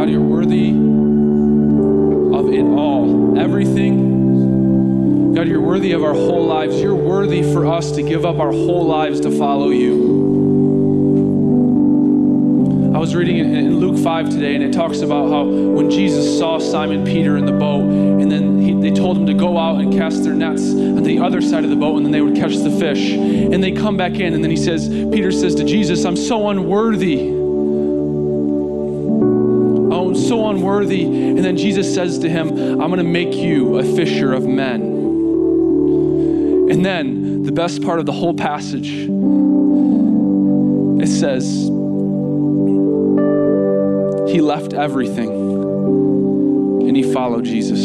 God, you're worthy of it all. Everything. God, you're worthy of our whole lives. You're worthy for us to give up our whole lives to follow you. I was reading in Luke 5 today, and it talks about how when Jesus saw Simon Peter in the boat, and then he, they told him to go out and cast their nets on the other side of the boat, and then they would catch the fish. And they come back in, and then he says, Peter says to Jesus, I'm so unworthy so unworthy. And then Jesus says to him, I'm going to make you a fisher of men. And then the best part of the whole passage, it says, he left everything and he followed Jesus.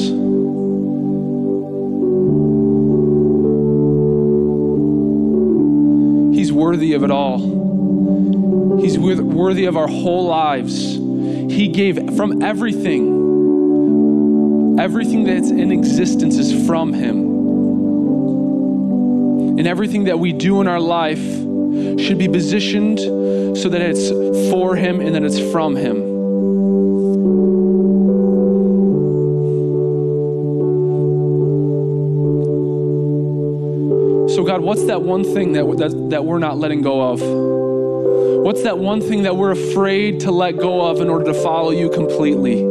He's worthy of it all. He's worthy of our whole lives. He gave from everything. Everything that's in existence is from Him. And everything that we do in our life should be positioned so that it's for Him and that it's from Him. So, God, what's that one thing that, that, that we're not letting go of? What's that one thing that we're afraid to let go of in order to follow you completely?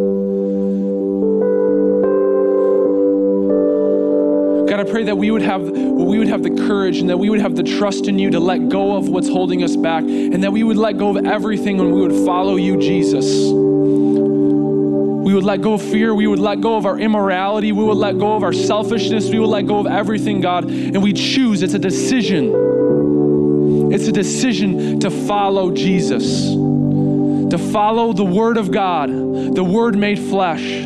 God, I pray that we would have we would have the courage and that we would have the trust in you to let go of what's holding us back and that we would let go of everything and we would follow you, Jesus. We would let go of fear. We would let go of our immorality. We would let go of our selfishness. We would let go of everything, God. And we choose. It's a decision. It's a decision to follow Jesus, to follow the Word of God, the Word made flesh.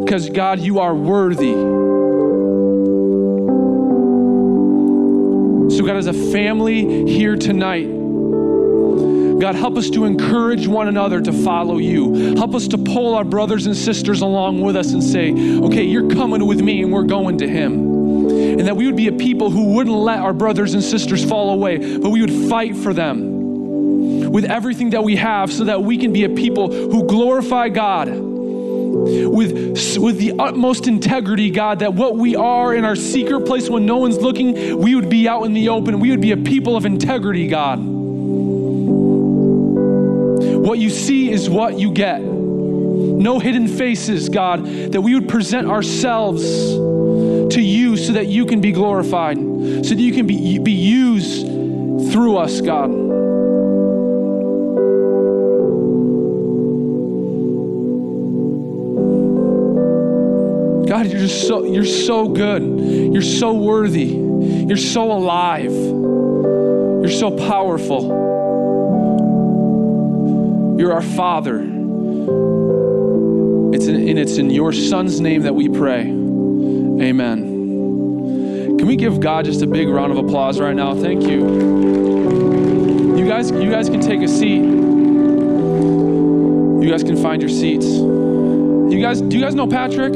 Because, God, you are worthy. So, God, as a family here tonight, God, help us to encourage one another to follow you. Help us to pull our brothers and sisters along with us and say, okay, you're coming with me and we're going to Him and that we would be a people who wouldn't let our brothers and sisters fall away, but we would fight for them with everything that we have so that we can be a people who glorify God with, with the utmost integrity, God, that what we are in our secret place when no one's looking, we would be out in the open. We would be a people of integrity, God. What you see is what you get. No hidden faces, God, that we would present ourselves to you so that you can be glorified, so that you can be, be used through us, God. God, you're just so you're so good. You're so worthy. You're so alive. You're so powerful. You're our Father. It's in, and it's in your Son's name that we pray. Amen. Can we give God just a big round of applause right now? Thank you. You guys, you guys can take a seat. You guys can find your seats. You guys, do you guys know Patrick?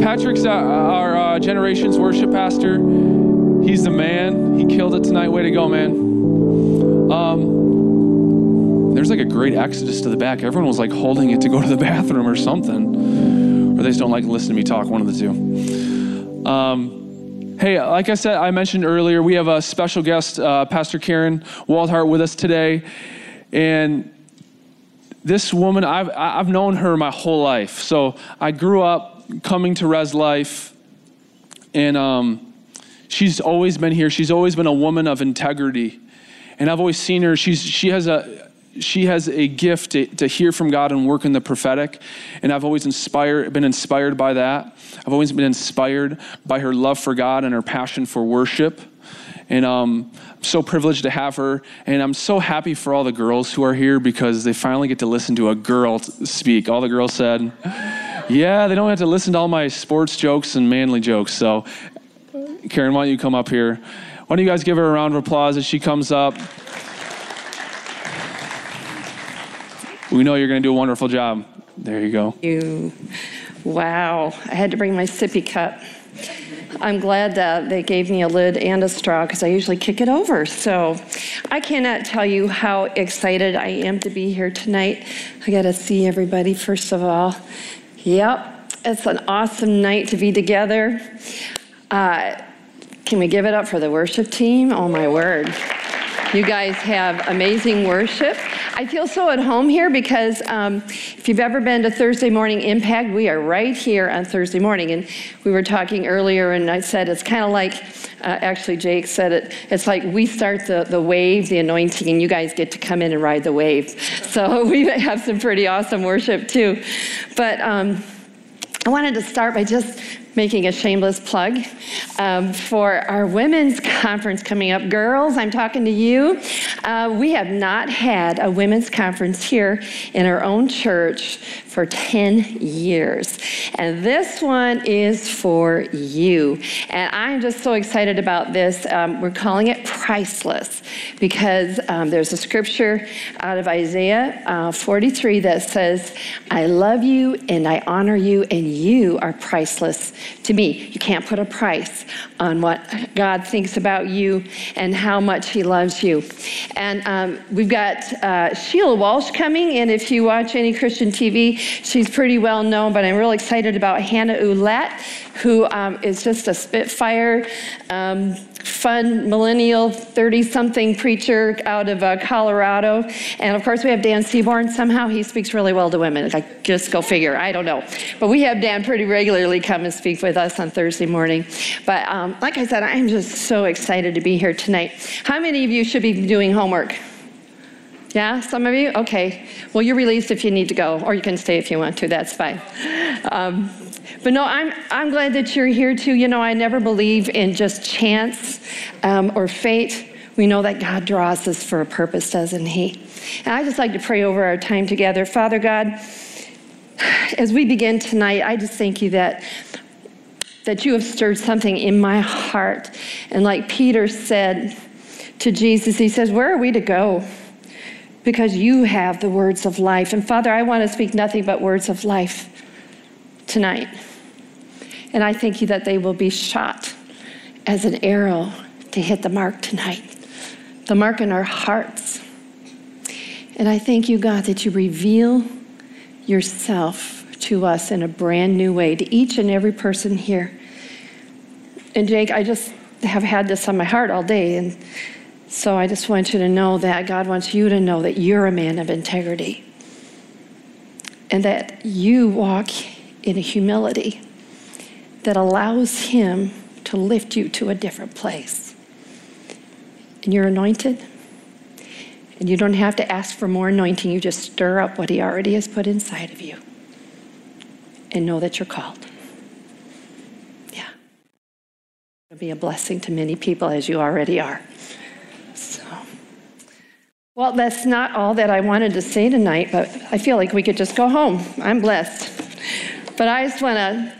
Patrick's uh, our uh, generation's worship pastor. He's the man. He killed it tonight. Way to go, man. Um, there's like a great exodus to the back. Everyone was like holding it to go to the bathroom or something they just don't like to listen to me talk, one of the two. Um, hey, like I said, I mentioned earlier, we have a special guest, uh, Pastor Karen Waldhart, with us today. And this woman, I've, I've known her my whole life. So I grew up coming to Res Life, and um, she's always been here. She's always been a woman of integrity. And I've always seen her, she's, she has a, she has a gift to, to, hear from God and work in the prophetic. And I've always inspired, been inspired by that. I've always been inspired by her love for God and her passion for worship. And um, I'm so privileged to have her. And I'm so happy for all the girls who are here because they finally get to listen to a girl speak. All the girls said, Yeah, they don't have to listen to all my sports jokes and manly jokes. So, Karen, why don't you come up here? Why don't you guys give her a round of applause as she comes up? We know you're going to do a wonderful job. There you go. You. Wow. I had to bring my sippy cup. I'm glad that they gave me a lid and a straw because I usually kick it over. So I cannot tell you how excited I am to be here tonight. I got to see everybody, first of all. Yep, it's an awesome night to be together. Uh, can we give it up for the worship team? Oh, my word. You guys have amazing worship. I feel so at home here because um, if you've ever been to Thursday Morning Impact, we are right here on Thursday morning. And we were talking earlier, and I said it's kind of like, uh, actually, Jake said it, it's like we start the, the wave, the anointing, and you guys get to come in and ride the wave. So we have some pretty awesome worship too. But um, I wanted to start by just making a shameless plug um, for our women's conference coming up. Girls, I'm talking to you. Uh, we have not had a women's conference here in our own church for 10 years. And this one is for you. And I'm just so excited about this. Um, we're calling it priceless because um, there's a scripture out of Isaiah uh, 43 that says, I love you and I honor you, and you are priceless to me. You can't put a price on what God thinks about you and how much He loves you. And um, we've got uh, Sheila Walsh coming, and if you watch any Christian TV, she's pretty well known, but I'm real excited about Hannah Ouellette, who um, is just a spitfire. Um, fun millennial 30 something preacher out of uh, Colorado. And of course, we have Dan Seaborn. Somehow he speaks really well to women. I just go figure. I don't know. But we have Dan pretty regularly come and speak with us on Thursday morning. But um, like I said, I'm just so excited to be here tonight. How many of you should be doing homework? Yeah, some of you? Okay. Well, you're released if you need to go, or you can stay if you want to. That's fine. Um, but no, I'm, I'm glad that you're here too. You know, I never believe in just chance um, or fate. We know that God draws us for a purpose, doesn't He? And I just like to pray over our time together. Father God, as we begin tonight, I just thank you that that you have stirred something in my heart. And like Peter said to Jesus, he says, Where are we to go? Because you have the words of life. And Father, I want to speak nothing but words of life tonight. And I thank you that they will be shot as an arrow to hit the mark tonight, the mark in our hearts. And I thank you, God, that you reveal yourself to us in a brand new way, to each and every person here. And Jake, I just have had this on my heart all day. And so I just want you to know that God wants you to know that you're a man of integrity and that you walk in a humility that allows Him to lift you to a different place. And you're anointed, and you don't have to ask for more anointing. You just stir up what He already has put inside of you and know that you're called. Yeah. It'll be a blessing to many people as you already are. Well, that's not all that I wanted to say tonight, but I feel like we could just go home. I'm blessed. But I just want to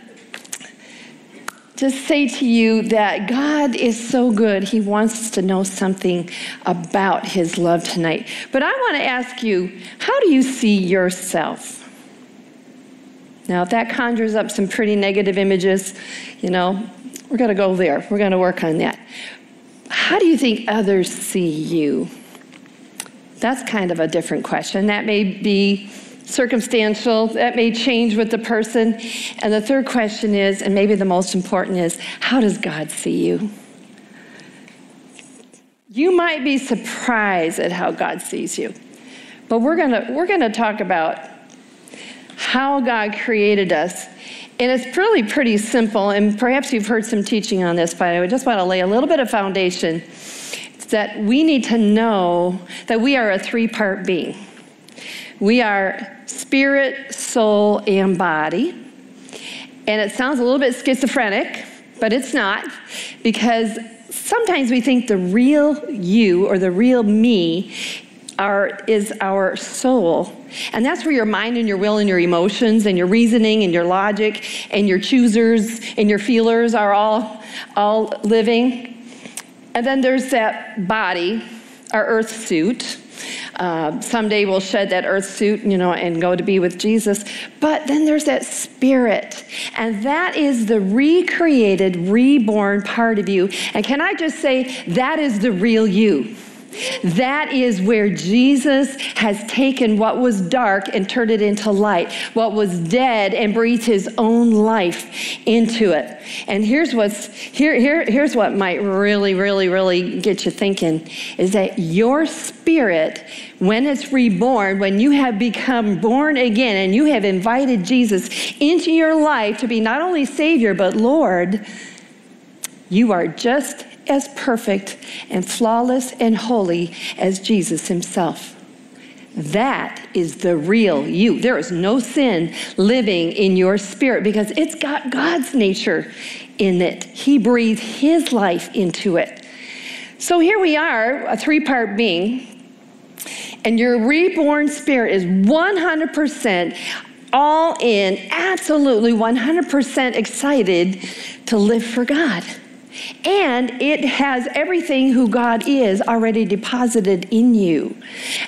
just say to you that God is so good. He wants us to know something about His love tonight. But I want to ask you, how do you see yourself? Now, if that conjures up some pretty negative images, you know, we're going to go there. We're going to work on that. How do you think others see you? That's kind of a different question. That may be circumstantial. That may change with the person. And the third question is, and maybe the most important is, how does God see you? You might be surprised at how God sees you. But we're to we're to talk about how God created us. And it's really pretty simple, and perhaps you've heard some teaching on this, but I would just want to lay a little bit of foundation that we need to know that we are a three part being. We are spirit, soul, and body. And it sounds a little bit schizophrenic, but it's not, because sometimes we think the real you or the real me are, is our soul. And that's where your mind and your will and your emotions and your reasoning and your logic and your choosers and your feelers are all, all living. And then there's that body, our earth suit, Uh, someday we'll shed that earth suit, you know, and go to be with Jesus. But then there's that spirit, and that is the recreated, reborn part of you. And can I just say, that is the real you. That is where Jesus has taken what was dark and turned it into light, what was dead and breathed his own life into it. And here's what's here, here here's what might really, really, really get you thinking is that your spirit, when it's reborn, when you have become born again and you have invited Jesus into your life to be not only Savior, but Lord, you are just as perfect and flawless and holy as Jesus himself. That is the real you. There is no sin living in your spirit because it's got God's nature in it. He breathed his life into it. So here we are, a three part being, and your reborn spirit is 100% all in, absolutely 100% excited to live for God. And it has everything who God is already deposited in you.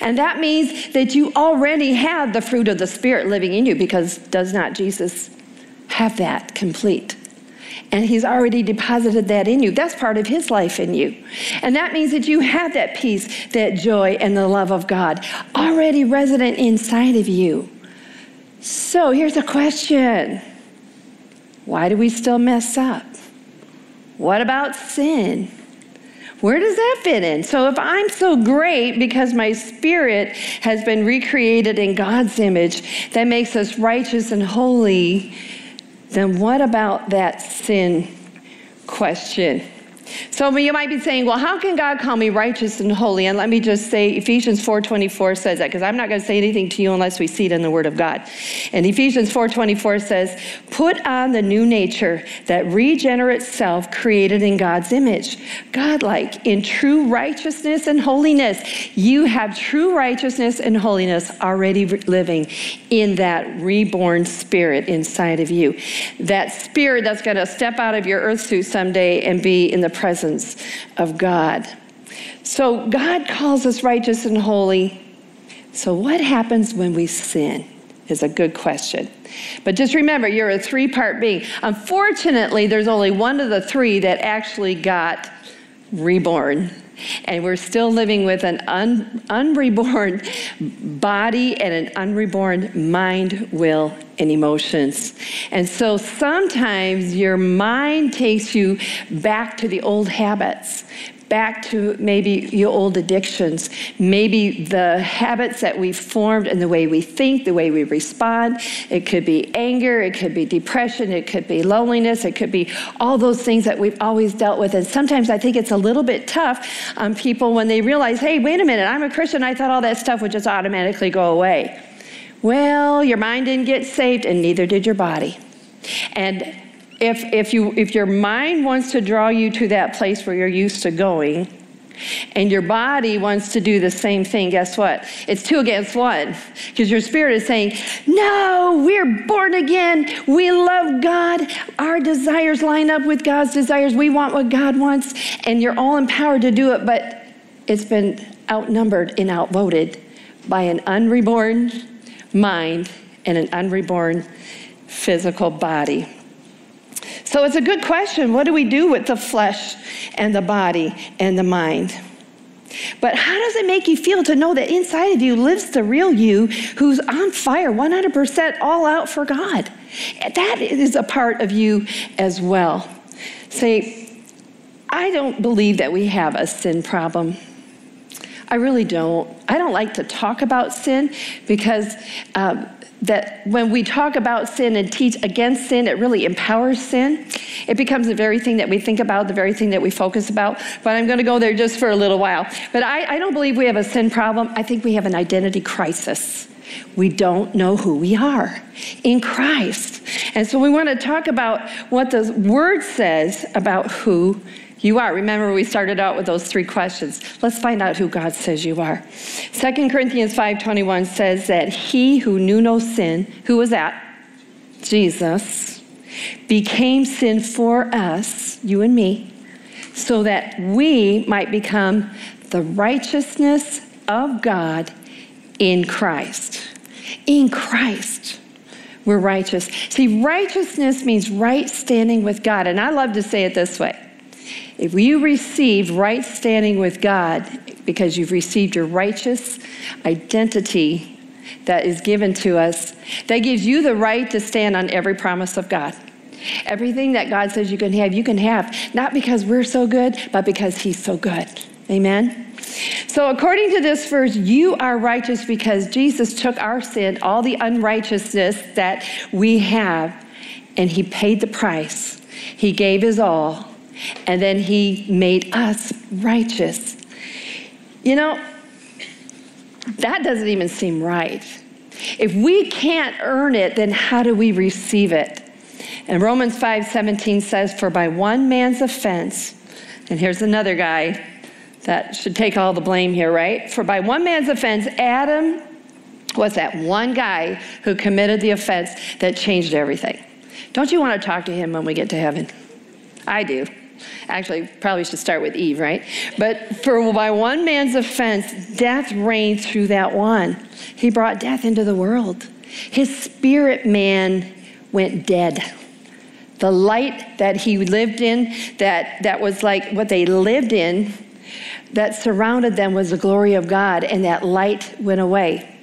And that means that you already have the fruit of the Spirit living in you because does not Jesus have that complete? And he's already deposited that in you. That's part of his life in you. And that means that you have that peace, that joy, and the love of God already resident inside of you. So here's a question Why do we still mess up? What about sin? Where does that fit in? So, if I'm so great because my spirit has been recreated in God's image that makes us righteous and holy, then what about that sin question? So you might be saying, well, how can God call me righteous and holy? And let me just say Ephesians 4:24 says that because I'm not going to say anything to you unless we see it in the word of God. And Ephesians 4:24 says, "Put on the new nature that regenerate self created in God's image, godlike in true righteousness and holiness. You have true righteousness and holiness already living in that reborn spirit inside of you. That spirit that's going to step out of your earth suit someday and be in the presence of God. So God calls us righteous and holy. So, what happens when we sin? Is a good question. But just remember, you're a three part being. Unfortunately, there's only one of the three that actually got reborn. And we're still living with an un, unreborn body and an unreborn mind, will, and emotions. And so sometimes your mind takes you back to the old habits, back to maybe your old addictions, maybe the habits that we've formed and the way we think, the way we respond. It could be anger, it could be depression, it could be loneliness, it could be all those things that we've always dealt with. And sometimes I think it's a little bit tough on people when they realize, hey, wait a minute, I'm a Christian, I thought all that stuff would just automatically go away. Well, your mind didn't get saved, and neither did your body. And if, if, you, if your mind wants to draw you to that place where you're used to going, and your body wants to do the same thing, guess what? It's two against one. Because your spirit is saying, No, we're born again. We love God. Our desires line up with God's desires. We want what God wants. And you're all empowered to do it, but it's been outnumbered and outvoted by an unreborn mind and an unreborn physical body. So it's a good question. What do we do with the flesh and the body and the mind? But how does it make you feel to know that inside of you lives the real you who's on fire, 100% all out for God? That is a part of you as well. Say, I don't believe that we have a sin problem. I really don't. I don't like to talk about sin because um, that when we talk about sin and teach against sin, it really empowers sin. It becomes the very thing that we think about, the very thing that we focus about. But I'm going to go there just for a little while. But I, I don't believe we have a sin problem. I think we have an identity crisis. We don't know who we are in Christ. And so we want to talk about what the word says about who you are. Remember, we started out with those three questions. Let's find out who God says you are. 2 Corinthians 5.21 says that he who knew no sin, who was that? Jesus, became sin for us, you and me, so that we might become the righteousness of God in Christ. In Christ, we're righteous. See, righteousness means right standing with God. And I love to say it this way if you received right standing with God because you've received your righteous identity that is given to us, that gives you the right to stand on every promise of God. Everything that God says you can have, you can have, not because we're so good, but because He's so good. Amen? So, according to this verse, you are righteous because Jesus took our sin, all the unrighteousness that we have, and He paid the price. He gave His all, and then He made us righteous. You know, that doesn't even seem right. If we can't earn it, then how do we receive it? And Romans 5:17 says, For by one man's offense, and here's another guy that should take all the blame here, right? For by one man's offense, Adam was that one guy who committed the offense that changed everything. Don't you want to talk to him when we get to heaven? I do. Actually, probably should start with Eve, right? But for by one man's offense, death reigned through that one. He brought death into the world. His spirit man went dead. The light that he lived in, that, that was like what they lived in, that surrounded them was the glory of God, and that light went away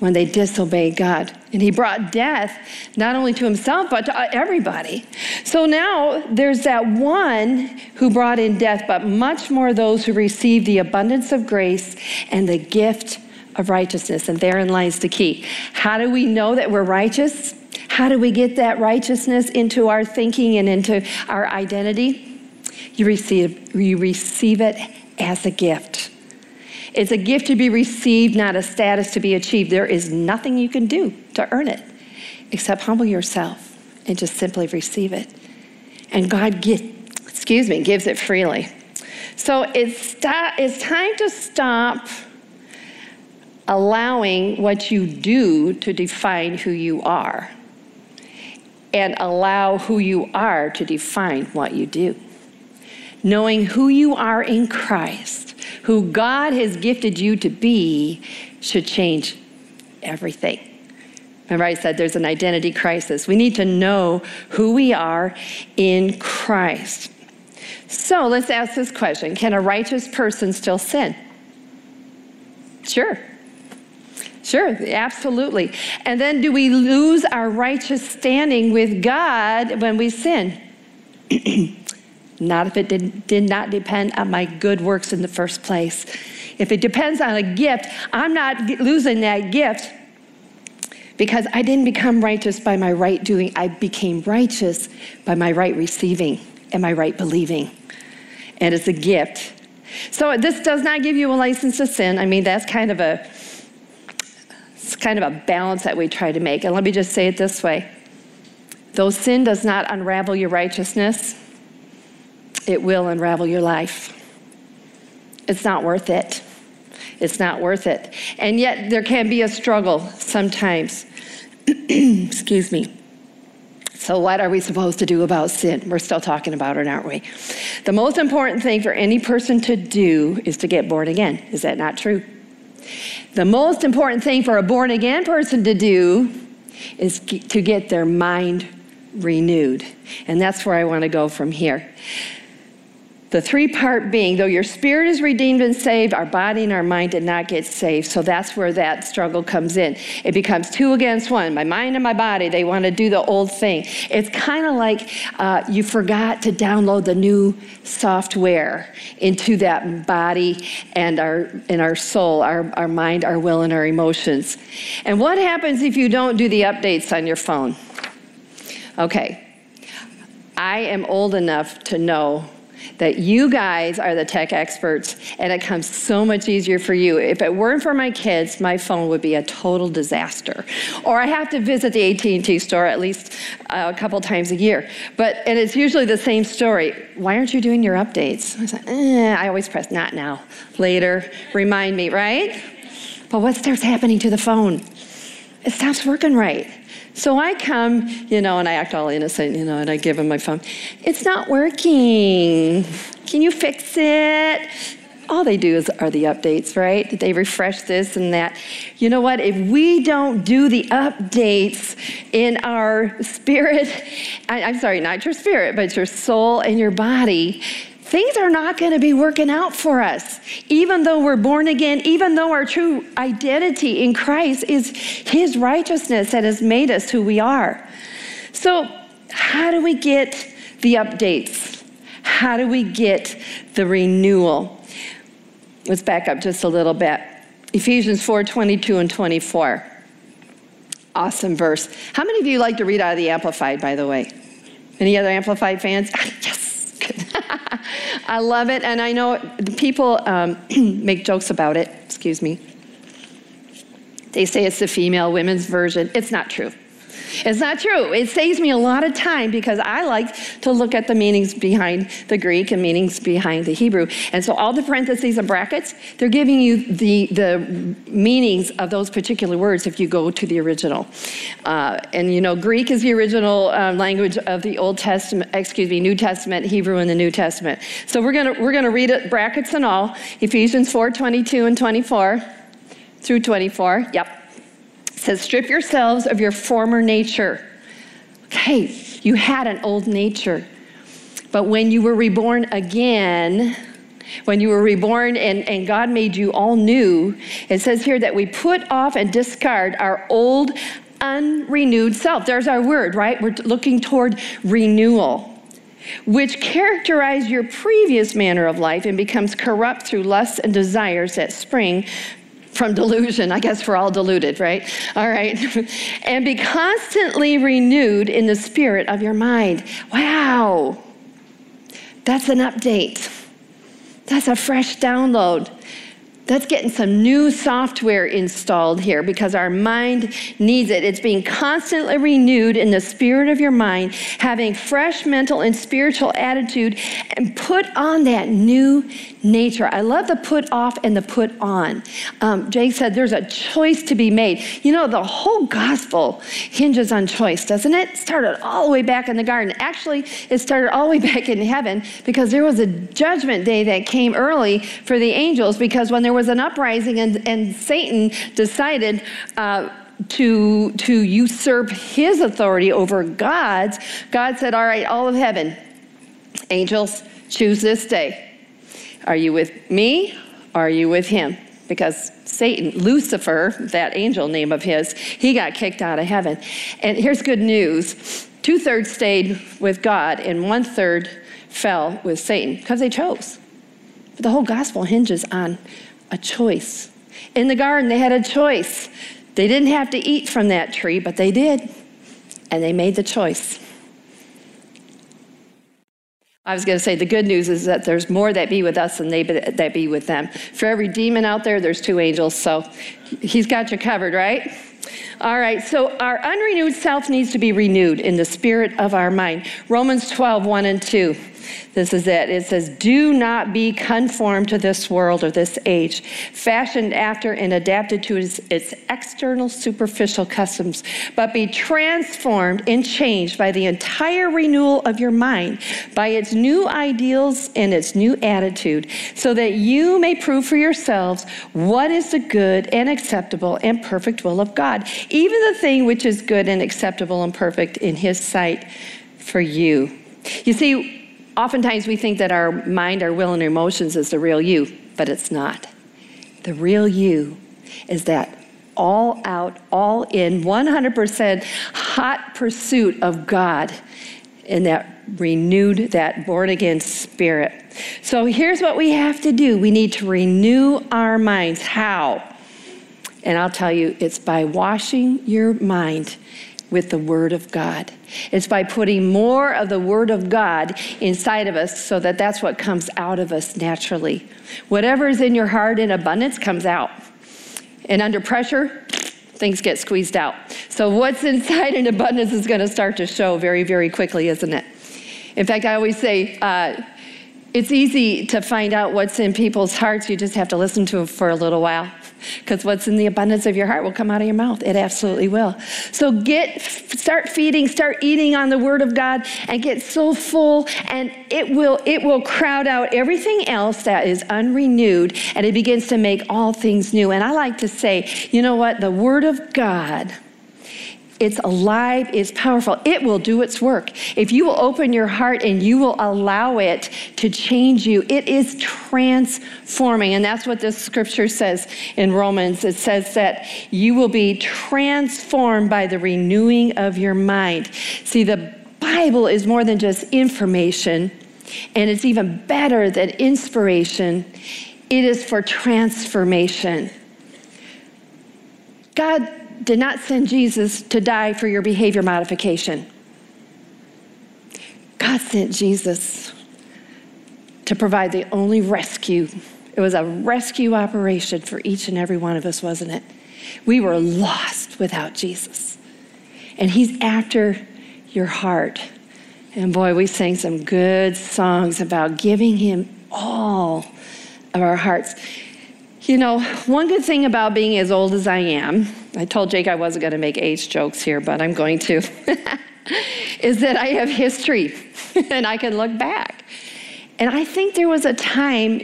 when they disobeyed God. And he brought death not only to himself, but to everybody. So now there's that one who brought in death, but much more those who received the abundance of grace and the gift of righteousness. And therein lies the key. How do we know that we're righteous? How do we get that righteousness into our thinking and into our identity? You receive, you receive it as a gift. It's a gift to be received, not a status to be achieved. There is nothing you can do to earn it except humble yourself and just simply receive it. And God give, excuse me, gives it freely. So it's, it's time to stop allowing what you do to define who you are and allow who you are to define what you do. Knowing who you are in Christ who God has gifted you to be should change everything. Remember, I said there's an identity crisis. We need to know who we are in Christ. So let's ask this question Can a righteous person still sin? Sure. Sure, absolutely. And then do we lose our righteous standing with God when we sin? Not if it did, did not depend on my good works in the first place. If it depends on a gift, I'm not losing that gift because I didn't become righteous by my right doing. I became righteous by my right receiving and my right believing. And it's a gift. So this does not give you a license to sin. I mean, that's kind of a it's kind of a balance that we try to make. And let me just say it this way. Though sin does not unravel your righteousness, it will unravel your life. It's not worth it. It's not worth it. And yet, there can be a struggle sometimes. Excuse me. So, what are we supposed to do about sin? We're still talking about it, aren't we? The most important thing for any person to do is to get born again. Is that not true? The most important thing for a born again person to do is to get their mind renewed. And that's where I want to go from here. The three part being, though your spirit is redeemed and saved, our body and our mind did not get saved. So that's where that struggle comes in. It becomes two against one. My mind and my body, they want to do the old thing. It's kind of like uh, you forgot to download the new software into that body and our, and our soul, our, our mind, our will, and our emotions. And what happens if you don't do the updates on your phone? Okay. I am old enough to know that you guys are the tech experts and it comes so much easier for you. If it weren't for my kids, my phone would be a total disaster. Or I have to visit the AT&T store at least uh, a couple times a year. But and it's usually the same story. Why aren't you doing your updates? I eh, I always press not now, later, remind me, right? But what starts happening to the phone? It stops working right. So I come, you know, and I act all innocent, you know, and I give him my phone. It's not working. Can you fix it? all they do is are the updates, right? They refresh this and that. You know what? If we don't do the updates in our spirit, I, I'm sorry, not your spirit, but your soul and your body, things are not going to be working out for us. Even though we're born again, even though our true identity in Christ is His righteousness that has made us who we are. So, how do we get the updates? How do we get the renewal? Let's back up just a little bit. Ephesians 4 22 and 24. Awesome verse. How many of you like to read out of the Amplified, by the way? Any other Amplified fans? yes. I love it, and I know people um, make jokes about it. Excuse me. They say it's the female women's version. It's not true. It's not true. It saves me a lot of time because I like to look at the meanings behind the Greek and meanings behind the Hebrew. And so all the parentheses and brackets, they're giving you the, the meanings of those particular words if you go to the original. Uh, and you know, Greek is the original um, language of the Old Testament, excuse me, New Testament, Hebrew in the New Testament. So we're gonna we're gonna read it brackets and all, Ephesians 4, 22 and 24 through 24. Yep says, strip yourselves of your former nature. Okay, you had an old nature. But when you were reborn again, when you were reborn and, and God made you all new, it says here that we put off and discard our old, unrenewed self. There's our word, right? We're looking toward renewal which characterize your previous manner of life and becomes corrupt through lusts and desires that spring from delusion. I guess we're all deluded, right? All right. and be constantly renewed in the spirit of your mind. Wow. That's an update. That's a fresh download. That's getting some new software installed here because our mind needs it. It's being constantly renewed in the spirit of your mind, having fresh mental and spiritual attitude, and put on that new nature. I love the put off and the put on. Um, Jake said there's a choice to be made. You know, the whole gospel hinges on choice, doesn't it? it? Started all the way back in the garden. Actually, it started all the way back in heaven because there was a judgment day that came early for the angels because when there was an uprising and, and Satan decided uh, to, to usurp his authority over God's, God said, All right, all of heaven, angels, choose this day. Are you with me? Are you with him? Because Satan, Lucifer, that angel name of his, he got kicked out of heaven. And here's good news two thirds stayed with God, and one third fell with Satan because they chose. But the whole gospel hinges on a choice. In the garden, they had a choice. They didn't have to eat from that tree, but they did. And they made the choice. I was going to say the good news is that there's more that be with us than they that be with them. For every demon out there, there's two angels, so he's got you covered, right? All right, so our unrenewed self needs to be renewed in the spirit of our mind. Romans 12, 1 and 2. This is it. It says, Do not be conformed to this world or this age, fashioned after and adapted to its, its, external superficial customs, but be transformed and changed by the entire renewal of your mind, by its new ideals and its new attitude, so that you may prove for yourselves what is the good and acceptable and perfect will of God, even the thing which is good and acceptable and perfect in His sight for you. You see, Oftentimes we think that our mind, our will, and our emotions is the real you, but it's not. The real you is that all out, all in, 100% hot pursuit of God in that renewed, that born again spirit. So here's what we have to do we need to renew our minds. How? And I'll tell you, it's by washing your mind with the Word of God. It's by putting more of the Word of God inside of us so that that's what comes out of us naturally. Whatever is in your heart in abundance comes out. And under pressure, things get squeezed out. So, what's inside in abundance is going to start to show very, very quickly, isn't it? In fact, I always say, uh, It's easy to find out what's in people's hearts. You just have to listen to them for a little while. Because what's in the abundance of your heart will come out of your mouth. It absolutely will. So get start feeding, start eating on the word of God and get so full and it will it will crowd out everything else that is unrenewed and it begins to make all things new. And I like to say, you know what? The word of God it's alive, it's powerful. It will do its work. If you will open your heart and you will allow it to change you, it is transforming. And that's what this scripture says in Romans. It says that you will be transformed by the renewing of your mind. See, the Bible is more than just information, and it's even better than inspiration. It is for transformation. God did not send Jesus to die for your behavior modification. God sent Jesus to provide the only rescue. It was a rescue operation for each and every one of us, wasn't it? We were lost without Jesus. And He's after your heart. And boy, we sang some good songs about giving Him all of our hearts. You know, one good thing about being as old as I am, I told Jake I wasn't going to make age jokes here, but I'm going to, is that I have history and I can look back. And I think there was a time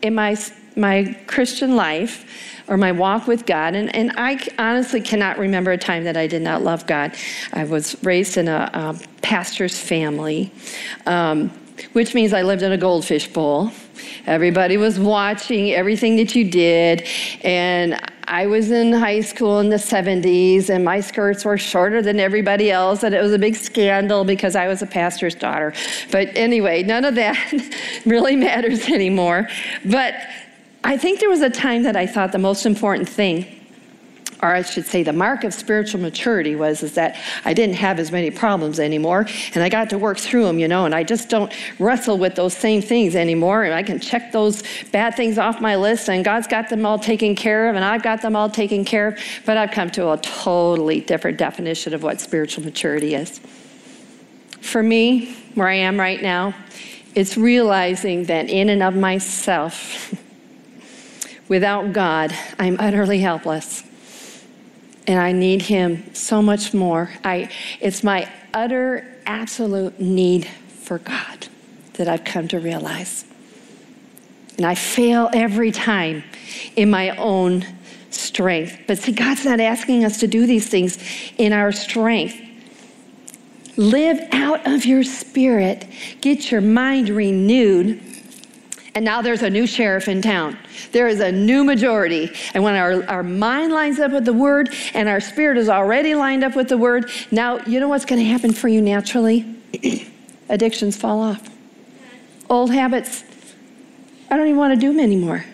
in my, my Christian life or my walk with God, and, and I honestly cannot remember a time that I did not love God. I was raised in a, a pastor's family, um, which means I lived in a goldfish bowl. Everybody was watching everything that you did. And I was in high school in the 70s, and my skirts were shorter than everybody else, and it was a big scandal because I was a pastor's daughter. But anyway, none of that really matters anymore. But I think there was a time that I thought the most important thing or I should say the mark of spiritual maturity was is that I didn't have as many problems anymore and I got to work through them, you know, and I just don't wrestle with those same things anymore and I can check those bad things off my list and God's got them all taken care of and I've got them all taken care of, but I've come to a totally different definition of what spiritual maturity is. For me, where I am right now, it's realizing that in and of myself, without God, I'm utterly helpless and I need him so much more. I, it's my utter, absolute need for God that I've come to realize. And I fail every time in my own strength. But see, God's not asking us to do these things in our strength. Live out of your spirit, get your mind renewed and now there's a new sheriff in town. There is a new majority. And when our, our mind lines up with the word and our spirit is already lined up with the word, now you know what's going to happen for you naturally? Addictions fall off. Old habits, I don't even want to do them anymore.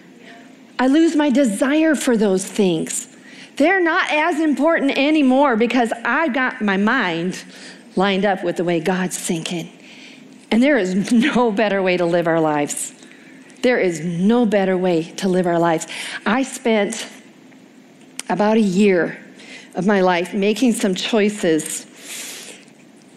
I lose my desire for those things. They're not as important anymore because I've got my mind lined up with the way God's thinking. And there is no better way to live our lives. There is no better way to live our lives. I spent about a year of my life making some choices,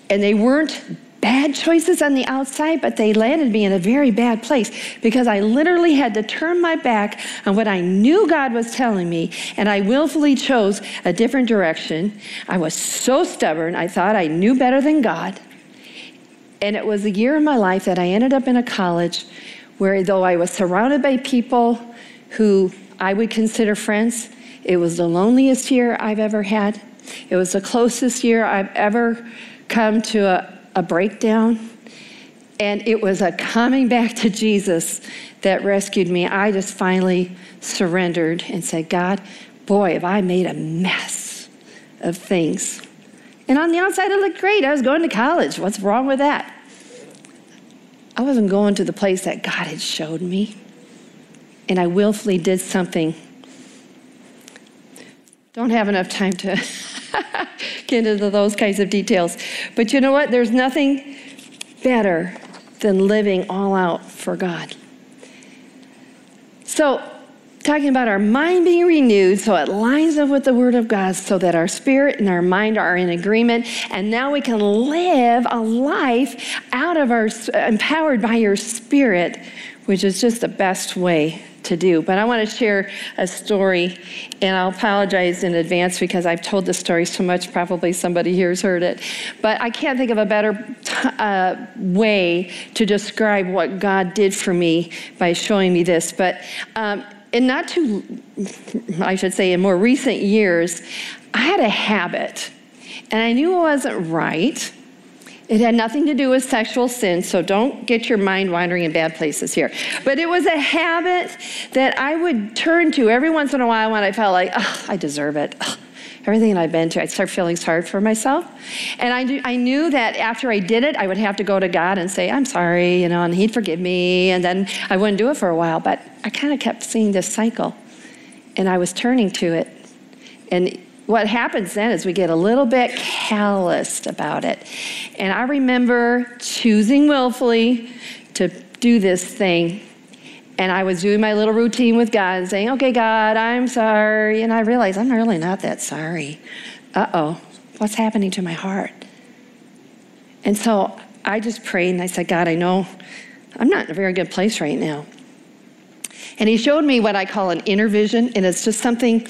and they weren't bad choices on the outside, but they landed me in a very bad place because I literally had to turn my back on what I knew God was telling me, and I willfully chose a different direction. I was so stubborn, I thought I knew better than God. And it was a year of my life that I ended up in a college where though I was surrounded by people who I would consider friends, it was the loneliest year I've ever had. It was the closest year I've ever come to a, a breakdown. And it was a coming back to Jesus that rescued me. I just finally surrendered and said, God, boy, have I made a mess of things. And on the outside, it looked great. I was going to college. What's wrong with that? I wasn't going to the place that God had showed me. And I willfully did something. Don't have enough time to get into those kinds of details. But you know what? There's nothing better than living all out for God. So talking about our mind being renewed so it lines up with the Word of God so that our spirit and our mind are in agreement. And now we can live a life out of our, empowered by your Spirit, which is just the best way to do. But I want to share a story, and I'll apologize in advance because I've told this story so much, probably somebody here has heard it. But I can't think of a better uh, way to describe what God did for me by showing me this. But um, in not too, I should say, in more recent years, I had a habit, and I knew it wasn't right. It had nothing to do with sexual sin, so don't get your mind wandering in bad places here. But it was a habit that I would turn to every once in a while when I felt like, oh, I deserve it. Oh, everything I've been to, I'd start feeling sorry for myself. And I, knew, I knew that after I did it, I would have to go to God and say, I'm sorry, you know, and He'd forgive me. And then I wouldn't do it for a while. But I kind of kept seeing this cycle, and I was turning to it. And what happens then is we get a little bit calloused about it. And I remember choosing willfully to do this thing. And I was doing my little routine with God and saying, okay, God, I'm sorry. And I realized I'm really not that sorry. Uh oh, what's happening to my heart? And so I just prayed and I said, God, I know I'm not in a very good place right now. And He showed me what I call an inner vision, and it's just something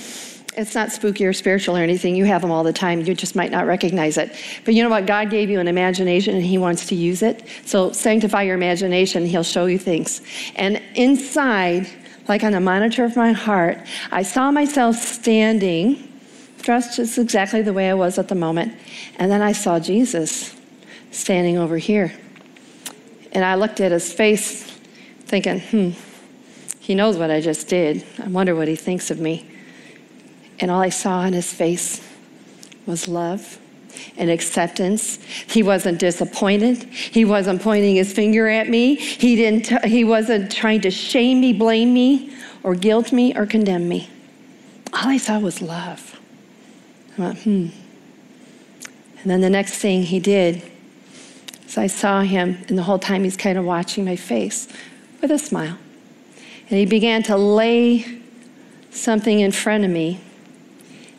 it's not spooky or spiritual or anything. You have them all the time. You just might not recognize it. But you know what? God gave you an imagination and He wants to use it. So sanctify your imagination. He'll show you things. And inside, like on the monitor of my heart, I saw myself standing, dressed just exactly the way I was at the moment. And then I saw Jesus standing over here. And I looked at his face, thinking, hmm, he knows what I just did. I wonder what he thinks of me. And all I saw on his face was love and acceptance. He wasn't disappointed. He wasn't pointing his finger at me. He, didn't t- he wasn't trying to shame me, blame me, or guilt me, or condemn me. All I saw was love. I went, hmm. And then the next thing he did is I saw him, and the whole time he's kind of watching my face with a smile. And he began to lay something in front of me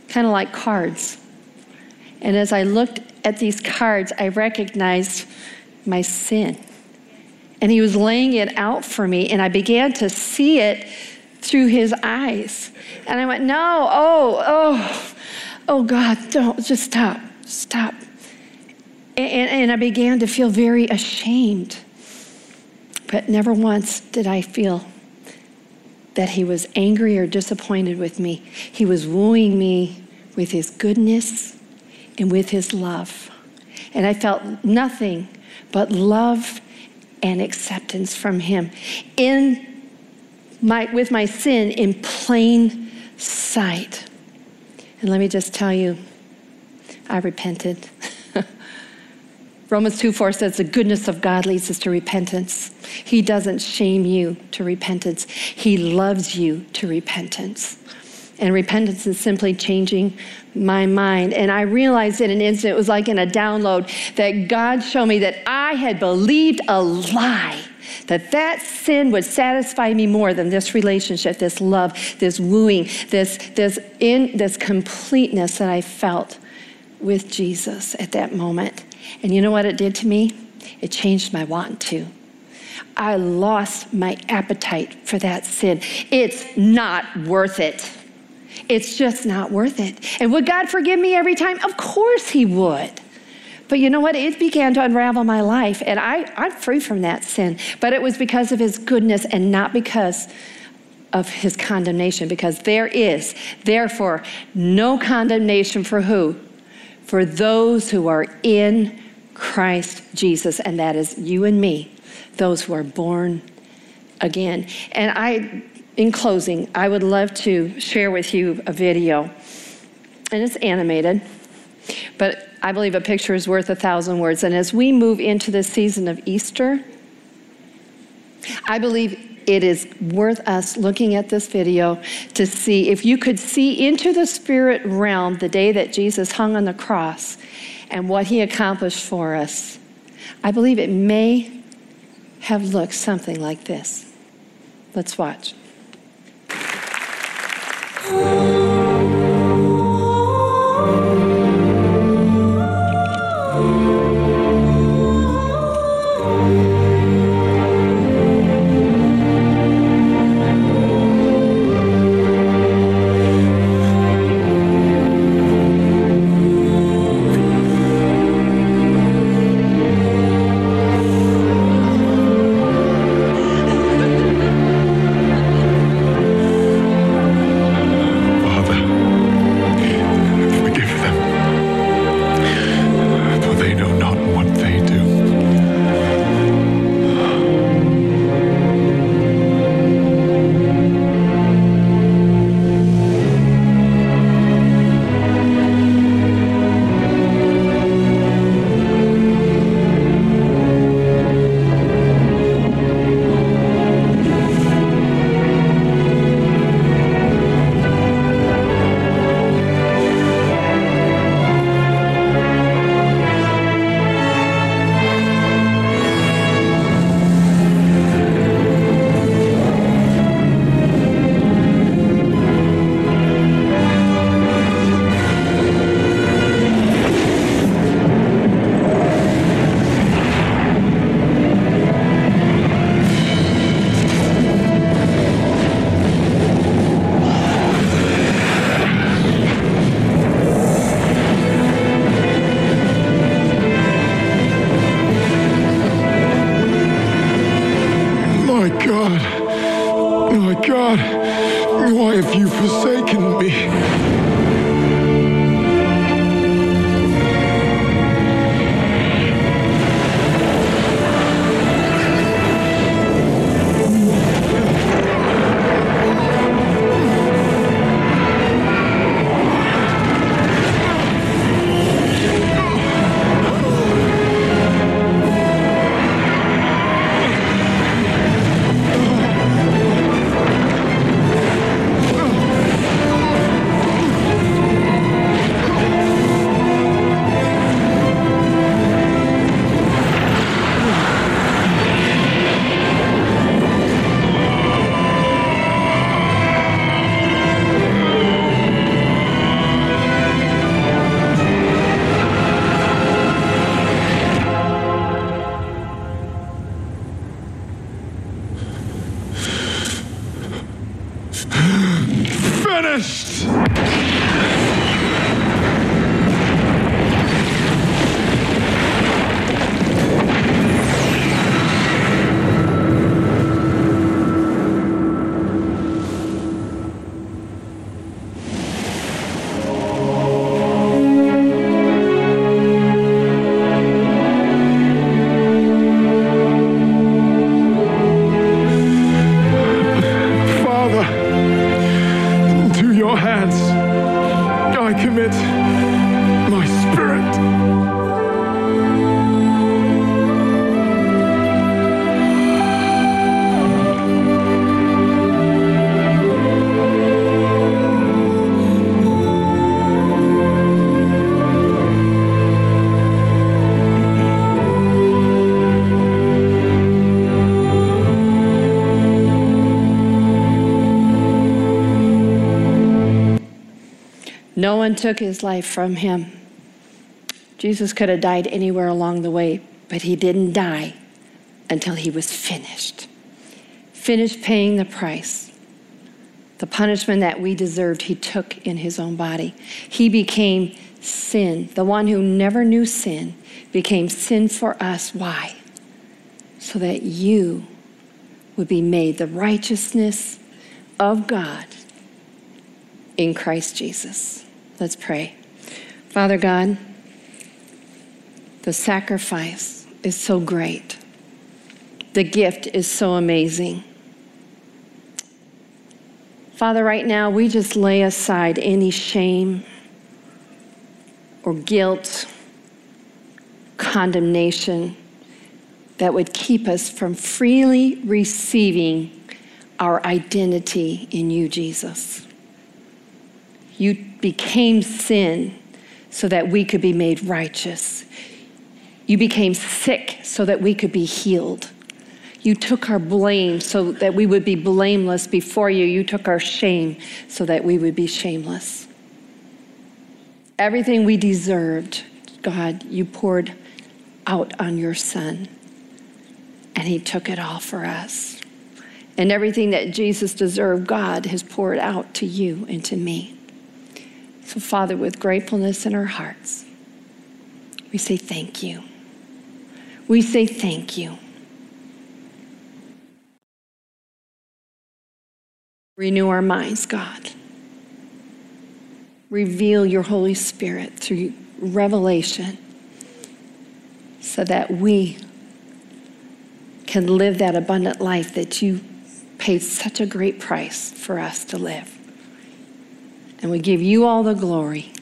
kind of like cards. And as I looked at these cards, I recognized my sin. And he was laying it out for me, and I began to see it through his eyes. And I went, No, oh, oh, oh, God, don't, just stop, stop. And, and I began to feel very ashamed. But never once did I feel that he was angry or disappointed with me. He was wooing me with his goodness and with his love. And I felt nothing but love and acceptance from him in my, with my sin in plain sight. And let me just tell you, I repented. Romans 2 4 says, The goodness of God leads us to repentance. He doesn't shame you to repentance, He loves you to repentance. And repentance is simply changing my mind. And I realized in an instant, it was like in a download, that God showed me that I had believed a lie. That that sin would satisfy me more than this relationship, this love, this wooing, this, this, in, this completeness that I felt with Jesus at that moment. And you know what it did to me? It changed my want to. I lost my appetite for that sin. It's not worth it. It's just not worth it. And would God forgive me every time? Of course He would. But you know what? It began to unravel my life, and I, I'm free from that sin. But it was because of His goodness and not because of His condemnation, because there is, therefore, no condemnation for who? For those who are in Christ Jesus, and that is you and me, those who are born again. And I in closing, I would love to share with you a video, and it's animated, but I believe a picture is worth a thousand words. And as we move into the season of Easter, I believe it is worth us looking at this video to see if you could see into the spirit realm the day that Jesus hung on the cross and what he accomplished for us. I believe it may have looked something like this. Let's watch. Took his life from him. Jesus could have died anywhere along the way, but he didn't die until he was finished. Finished paying the price. The punishment that we deserved, he took in his own body. He became sin. The one who never knew sin became sin for us. Why? So that you would be made the righteousness of God in Christ Jesus. Let's pray. Father God, the sacrifice is so great. The gift is so amazing. Father, right now we just lay aside any shame or guilt, condemnation that would keep us from freely receiving our identity in you, Jesus. You became sin so that we could be made righteous. You became sick so that we could be healed. You took our blame so that we would be blameless before you. You took our shame so that we would be shameless. Everything we deserved, God, you poured out on your Son, and He took it all for us. And everything that Jesus deserved, God has poured out to you and to me. So, Father, with gratefulness in our hearts, we say thank you. We say thank you. Renew our minds, God. Reveal your Holy Spirit through revelation so that we can live that abundant life that you paid such a great price for us to live. And we give you all the glory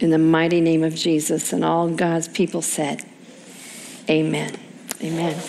in the mighty name of Jesus. And all God's people said, Amen. Amen.